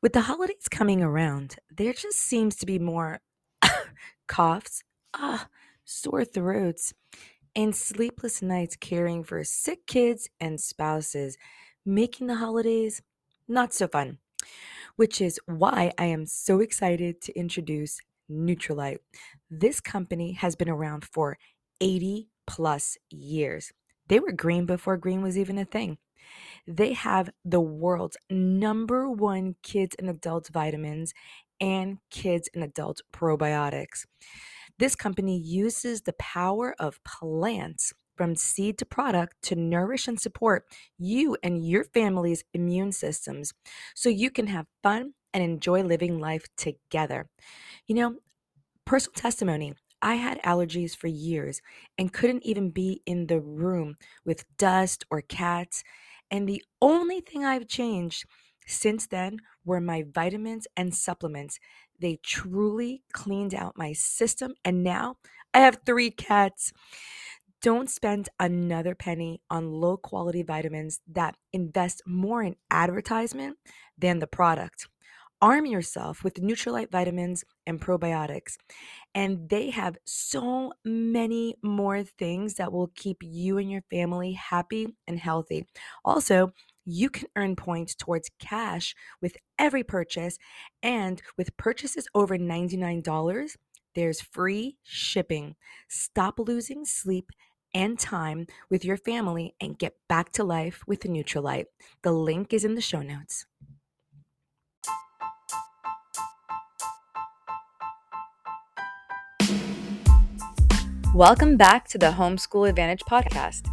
With the holidays coming around, there just seems to be more coughs, ah, sore throats, and sleepless nights caring for sick kids and spouses, making the holidays not so fun. Which is why I am so excited to introduce Nutrilite. This company has been around for 80 plus years. They were green before green was even a thing. They have the world's number one kids and adult vitamins and kids and adult probiotics. This company uses the power of plants from seed to product to nourish and support you and your family's immune systems so you can have fun and enjoy living life together. You know, personal testimony I had allergies for years and couldn't even be in the room with dust or cats. And the only thing I've changed since then were my vitamins and supplements. They truly cleaned out my system. And now I have three cats. Don't spend another penny on low quality vitamins that invest more in advertisement than the product. Arm yourself with Nutrilite vitamins and probiotics. And they have so many more things that will keep you and your family happy and healthy. Also, you can earn points towards cash with every purchase. And with purchases over $99, there's free shipping. Stop losing sleep and time with your family and get back to life with Nutrilite. The link is in the show notes. Welcome back to the Homeschool Advantage podcast.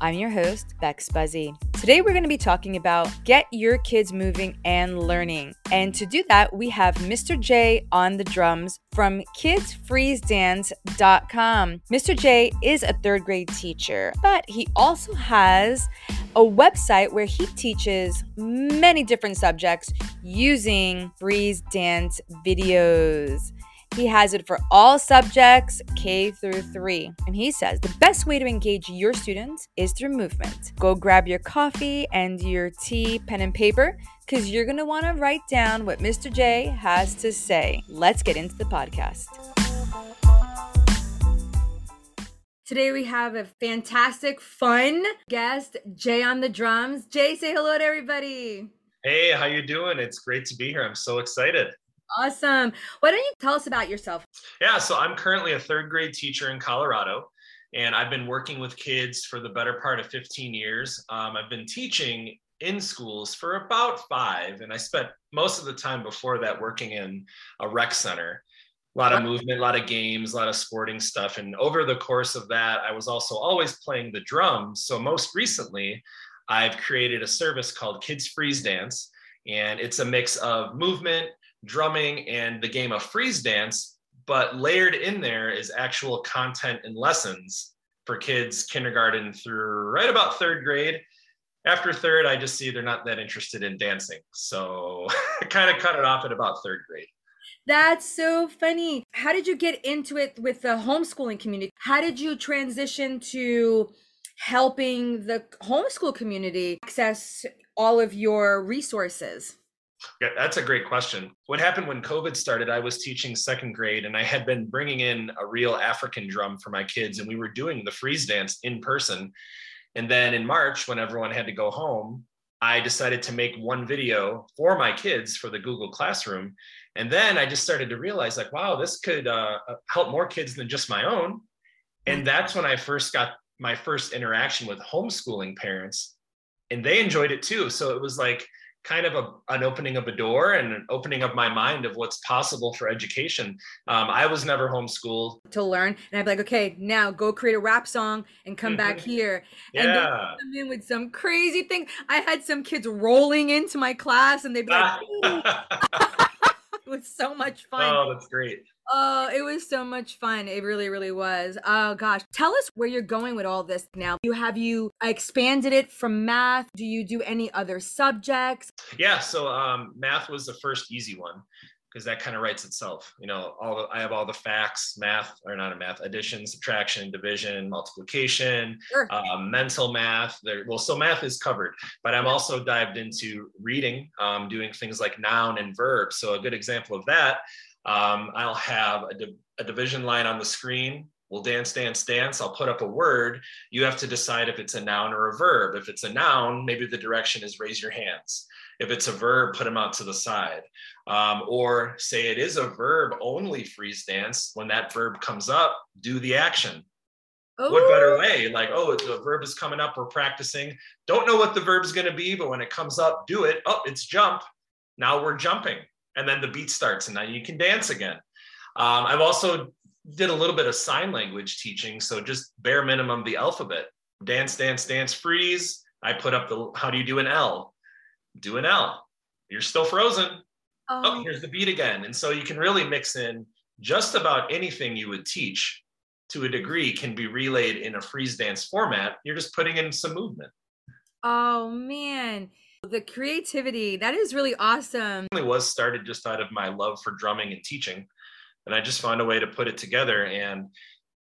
I'm your host, Bex Buzzy. Today we're going to be talking about get your kids moving and learning. And to do that, we have Mr. J on the drums from kidsfreezedance.com. Mr. J is a third grade teacher, but he also has a website where he teaches many different subjects using freeze dance videos. He has it for all subjects K through 3. And he says the best way to engage your students is through movement. Go grab your coffee and your tea, pen, and paper because you're going to want to write down what Mr. J has to say. Let's get into the podcast. Today we have a fantastic, fun guest, Jay on the drums. Jay, say hello to everybody. Hey, how you doing? It's great to be here. I'm so excited. Awesome. Why don't you tell us about yourself? Yeah, so I'm currently a third grade teacher in Colorado, and I've been working with kids for the better part of 15 years. Um, I've been teaching in schools for about five, and I spent most of the time before that working in a rec center. A lot of movement, a lot of games, a lot of sporting stuff. And over the course of that, I was also always playing the drums. So most recently, I've created a service called Kids Freeze Dance. And it's a mix of movement, drumming and the game of freeze dance, but layered in there is actual content and lessons for kids kindergarten through right about third grade. After third, I just see they're not that interested in dancing. So I kind of cut it off at about third grade. That's so funny. How did you get into it with the homeschooling community? How did you transition to helping the homeschool community access all of your resources? Yeah, that's a great question. What happened when COVID started? I was teaching second grade and I had been bringing in a real African drum for my kids, and we were doing the freeze dance in person. And then in March, when everyone had to go home, I decided to make one video for my kids for the Google Classroom. And then I just started to realize, like, wow, this could uh, help more kids than just my own. And that's when I first got my first interaction with homeschooling parents, and they enjoyed it too. So it was like, kind of a, an opening of a door and an opening of my mind of what's possible for education. Um, I was never homeschooled to learn, and I'd be like, okay, now go create a rap song and come back mm-hmm. here. Yeah. And come in with some crazy thing. I had some kids rolling into my class, and they'd be like, it was so much fun. Oh, that's great. Oh, it was so much fun. It really, really was. Oh gosh. Tell us where you're going with all this now. You have you expanded it from math? Do you do any other subjects? Yeah, so um, math was the first easy one. because that kind of writes itself. You know, all the, I have all the facts, math or not a math, addition, subtraction, division, multiplication, sure. um, mental math. There, well, so math is covered, but I'm also dived into reading, um, doing things like noun and verb. So a good example of that, um, I'll have a, di- a division line on the screen. We'll dance, dance, dance. I'll put up a word. You have to decide if it's a noun or a verb. If it's a noun, maybe the direction is raise your hands. If it's a verb, put them out to the side. Um, or say it is a verb only freeze dance. When that verb comes up, do the action. Ooh. What better way? Like, oh, the verb is coming up. We're practicing. Don't know what the verb's going to be, but when it comes up, do it. Oh, it's jump. Now we're jumping. And then the beat starts, and now you can dance again. Um, I've also did a little bit of sign language teaching. So just bare minimum the alphabet. Dance, dance, dance, freeze. I put up the how do you do an L? do an L. You're still frozen. Oh. oh, here's the beat again. And so you can really mix in just about anything you would teach to a degree can be relayed in a freeze dance format. You're just putting in some movement. Oh man, the creativity that is really awesome. It was started just out of my love for drumming and teaching, and I just found a way to put it together. And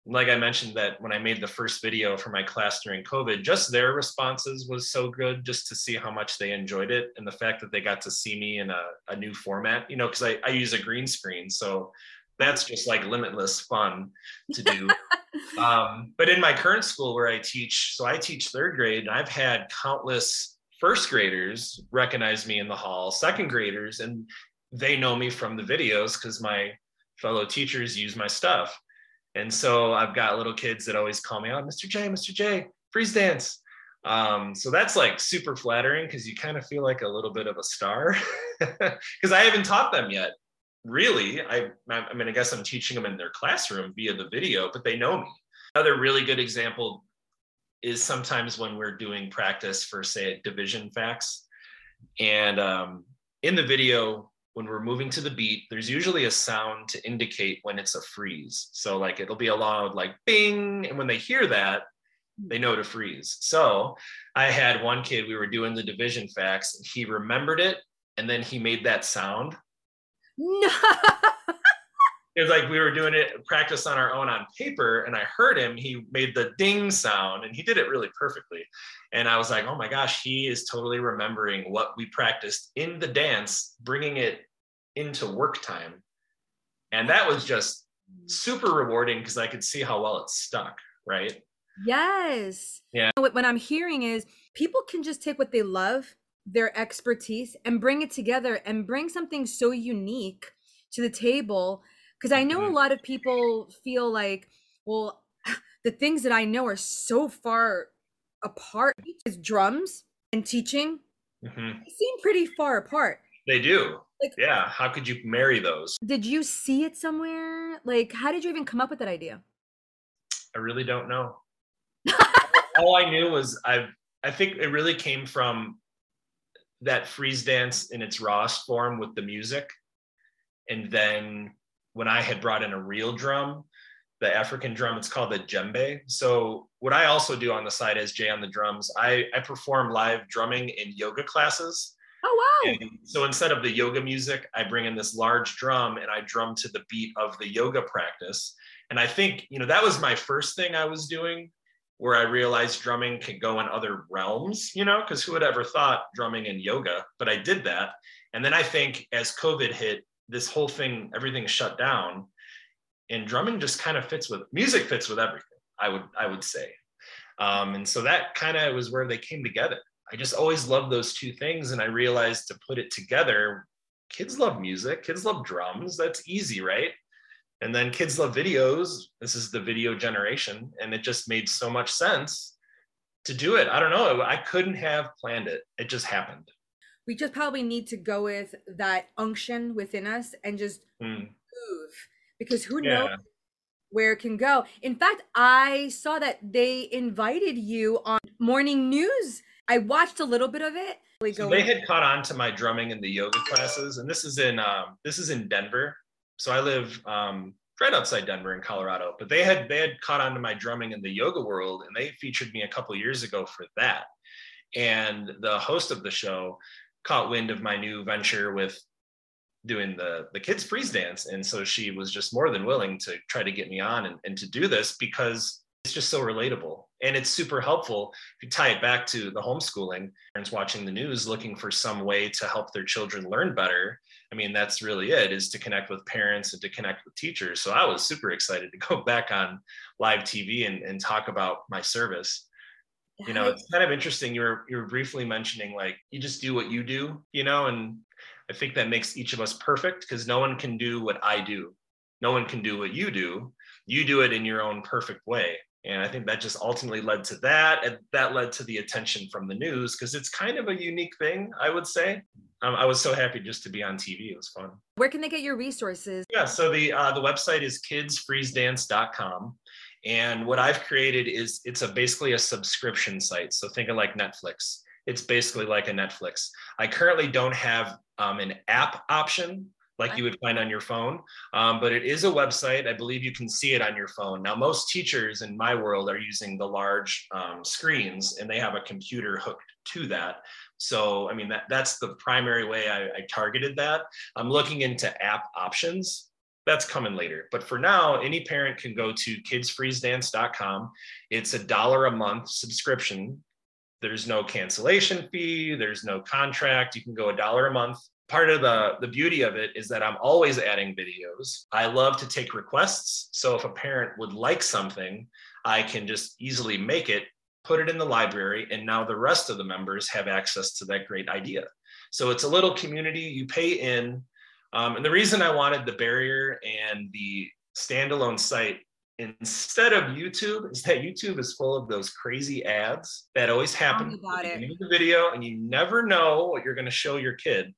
like I mentioned that when I made the first video for my class during COVID, just their responses was so good just to see how much they enjoyed it and the fact that they got to see me in a, a new format, you know, because I, I use a green screen. So that's just like limitless fun to do. um, but in my current school where I teach, so I teach third grade, and I've had countless first graders recognize me in the hall, second graders, and they know me from the videos because my fellow teachers use my stuff. And so I've got little kids that always call me out, oh, Mr. J, Mr. J, freeze dance. Um, so that's like super flattering because you kind of feel like a little bit of a star because I haven't taught them yet. Really, I, I mean, I guess I'm teaching them in their classroom via the video, but they know me. Another really good example is sometimes when we're doing practice for, say, division facts. And um, in the video, when we're moving to the beat, there's usually a sound to indicate when it's a freeze. So like it'll be a loud like bing, and when they hear that, they know to freeze. So I had one kid, we were doing the division facts, and he remembered it, and then he made that sound. No. It was like we were doing it practice on our own on paper, and I heard him. He made the ding sound, and he did it really perfectly. And I was like, oh my gosh, he is totally remembering what we practiced in the dance, bringing it into work time. And that was just super rewarding because I could see how well it stuck, right? Yes. Yeah. What I'm hearing is people can just take what they love, their expertise, and bring it together and bring something so unique to the table. Because I know a lot of people feel like, well, the things that I know are so far apart. Is drums and teaching mm-hmm. seem pretty far apart. They do. Like, yeah. How could you marry those? Did you see it somewhere? Like, how did you even come up with that idea? I really don't know. All I knew was I. I think it really came from that freeze dance in its rawest form with the music, and then when I had brought in a real drum, the African drum, it's called the djembe. So what I also do on the side as Jay on the drums, I, I perform live drumming in yoga classes. Oh wow! And so instead of the yoga music, I bring in this large drum and I drum to the beat of the yoga practice. And I think you know that was my first thing I was doing, where I realized drumming could go in other realms. You know, because who would ever thought drumming in yoga? But I did that, and then I think as COVID hit, this whole thing, everything shut down, and drumming just kind of fits with music fits with everything. I would I would say, um, and so that kind of was where they came together. I just always loved those two things. And I realized to put it together, kids love music, kids love drums. That's easy, right? And then kids love videos. This is the video generation. And it just made so much sense to do it. I don't know. I couldn't have planned it, it just happened. We just probably need to go with that unction within us and just mm. move because who yeah. knows where it can go. In fact, I saw that they invited you on morning news I watched a little bit of it. So they had caught on to my drumming in the yoga classes, and this is in um, this is in Denver. So I live um, right outside Denver in Colorado. But they had they had caught on to my drumming in the yoga world, and they featured me a couple years ago for that. And the host of the show caught wind of my new venture with doing the the kids freeze dance. And so she was just more than willing to try to get me on and, and to do this because it's just so relatable and it's super helpful. If you tie it back to the homeschooling parents watching the news looking for some way to help their children learn better. I mean that's really it is to connect with parents and to connect with teachers. So i was super excited to go back on live tv and, and talk about my service you know it's kind of interesting you were you were briefly mentioning like you just do what you do you know and i think that makes each of us perfect because no one can do what i do. No one can do what you do. You do it in your own perfect way. And i think that just ultimately led to that and that led to the attention from the news because it's kind of a unique thing i would say. Um, i was so happy just to be on tv it was fun. Where can they get your resources? Yeah so the uh, the website is kidsfreezedance.com and what I've created is it's a basically a subscription site. So think of like Netflix. It's basically like a Netflix. I currently don't have um, an app option like you would find on your phone, um, but it is a website. I believe you can see it on your phone. Now, most teachers in my world are using the large um, screens and they have a computer hooked to that. So, I mean, that, that's the primary way I, I targeted that. I'm looking into app options that's coming later. But for now, any parent can go to kidsfreezedance.com. It's a dollar a month subscription. There's no cancellation fee, there's no contract. You can go a dollar a month. Part of the, the beauty of it is that I'm always adding videos. I love to take requests. So if a parent would like something, I can just easily make it, put it in the library, and now the rest of the members have access to that great idea. So it's a little community. You pay in, um, and the reason I wanted the barrier and the standalone site instead of YouTube is that YouTube is full of those crazy ads that always happen about at it. the video, and you never know what you're going to show your kid.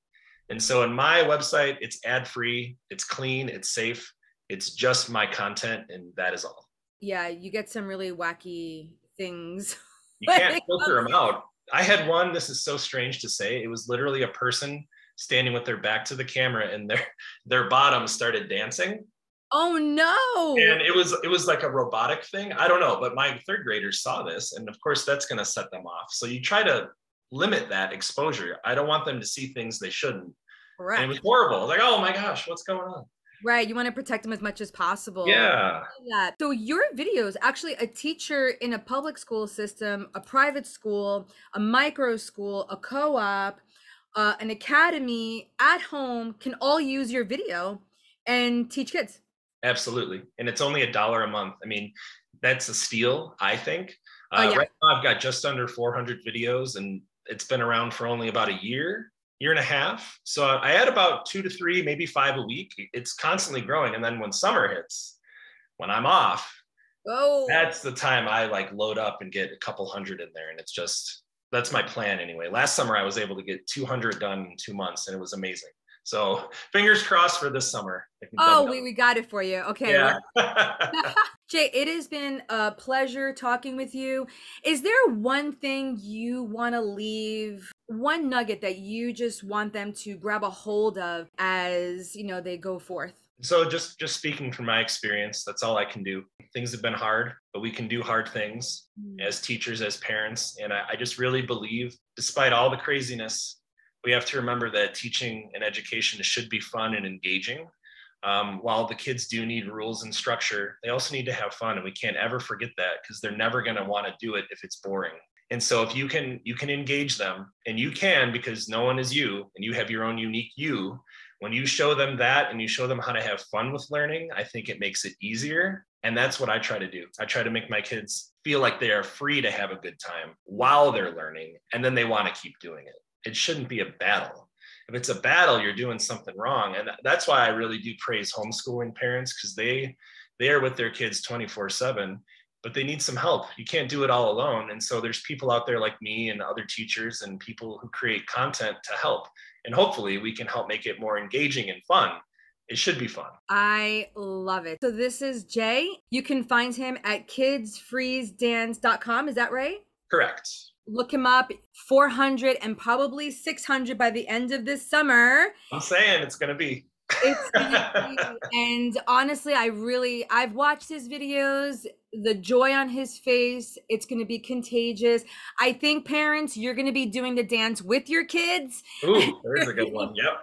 And so in my website, it's ad free, it's clean, it's safe, it's just my content, and that is all. Yeah, you get some really wacky things. You can't filter them out. I had one, this is so strange to say, it was literally a person standing with their back to the camera and their their bottoms started dancing. Oh no. And it was it was like a robotic thing. I don't know but my third graders saw this and of course that's going to set them off. So you try to limit that exposure. I don't want them to see things they shouldn't. Right and it was horrible. Like oh my gosh what's going on? Right, you want to protect them as much as possible. Yeah. Yeah. So your videos, actually, a teacher in a public school system, a private school, a micro school, a co-op, uh, an academy at home can all use your video and teach kids. Absolutely. And it's only a dollar a month. I mean, that's a steal, I think. Oh, Uh, yeah. Right now, I've got just under 400 videos, and it's been around for only about a year, year and a half. So I add about two to three, maybe five a week. It's constantly growing. And then when summer hits, when I'm off, Oh, that's the time I like load up and get a couple hundred in there. And it's just, that's my plan anyway. Last summer, I was able to get 200 done in two months, and it was amazing. So fingers crossed for this summer. Oh, we, we got it for you. Okay. Yeah. Jay, it has been a pleasure talking with you. Is there one thing you want to leave, one nugget that you just want them to grab a hold of as, you know, they go forth? So just just speaking from my experience, that's all I can do. Things have been hard, but we can do hard things as teachers, as parents. And I, I just really believe, despite all the craziness, we have to remember that teaching and education should be fun and engaging. Um, while the kids do need rules and structure, they also need to have fun, and we can't ever forget that because they're never going to want to do it if it's boring. And so, if you can, you can engage them, and you can because no one is you, and you have your own unique you. When you show them that, and you show them how to have fun with learning, I think it makes it easier. And that's what I try to do. I try to make my kids feel like they are free to have a good time while they're learning, and then they want to keep doing it. It shouldn't be a battle if it's a battle you're doing something wrong and that's why i really do praise homeschooling parents because they they are with their kids 24 7 but they need some help you can't do it all alone and so there's people out there like me and other teachers and people who create content to help and hopefully we can help make it more engaging and fun it should be fun I love it. So this is Jay. You can find him at kidsfreezedance.com. Is that right? correct Look him up. 400 and probably 600 by the end of this summer. i'm saying it's going to be It's gonna be- and honestly, I really I've watched his videos. The joy on his face, it's going to be contagious. I think parents, you're going to be doing the dance with your kids. Ooh, there's a good one yep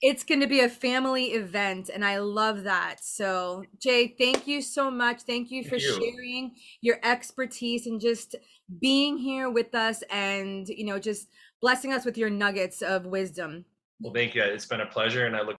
it's going to be a family event and i love that so jay thank you so much thank you for Thank you. sharing your expertise and just being here with us and you know just blessing us with your nuggets of wisdom Well, thank you. It's been a pleasure, and I look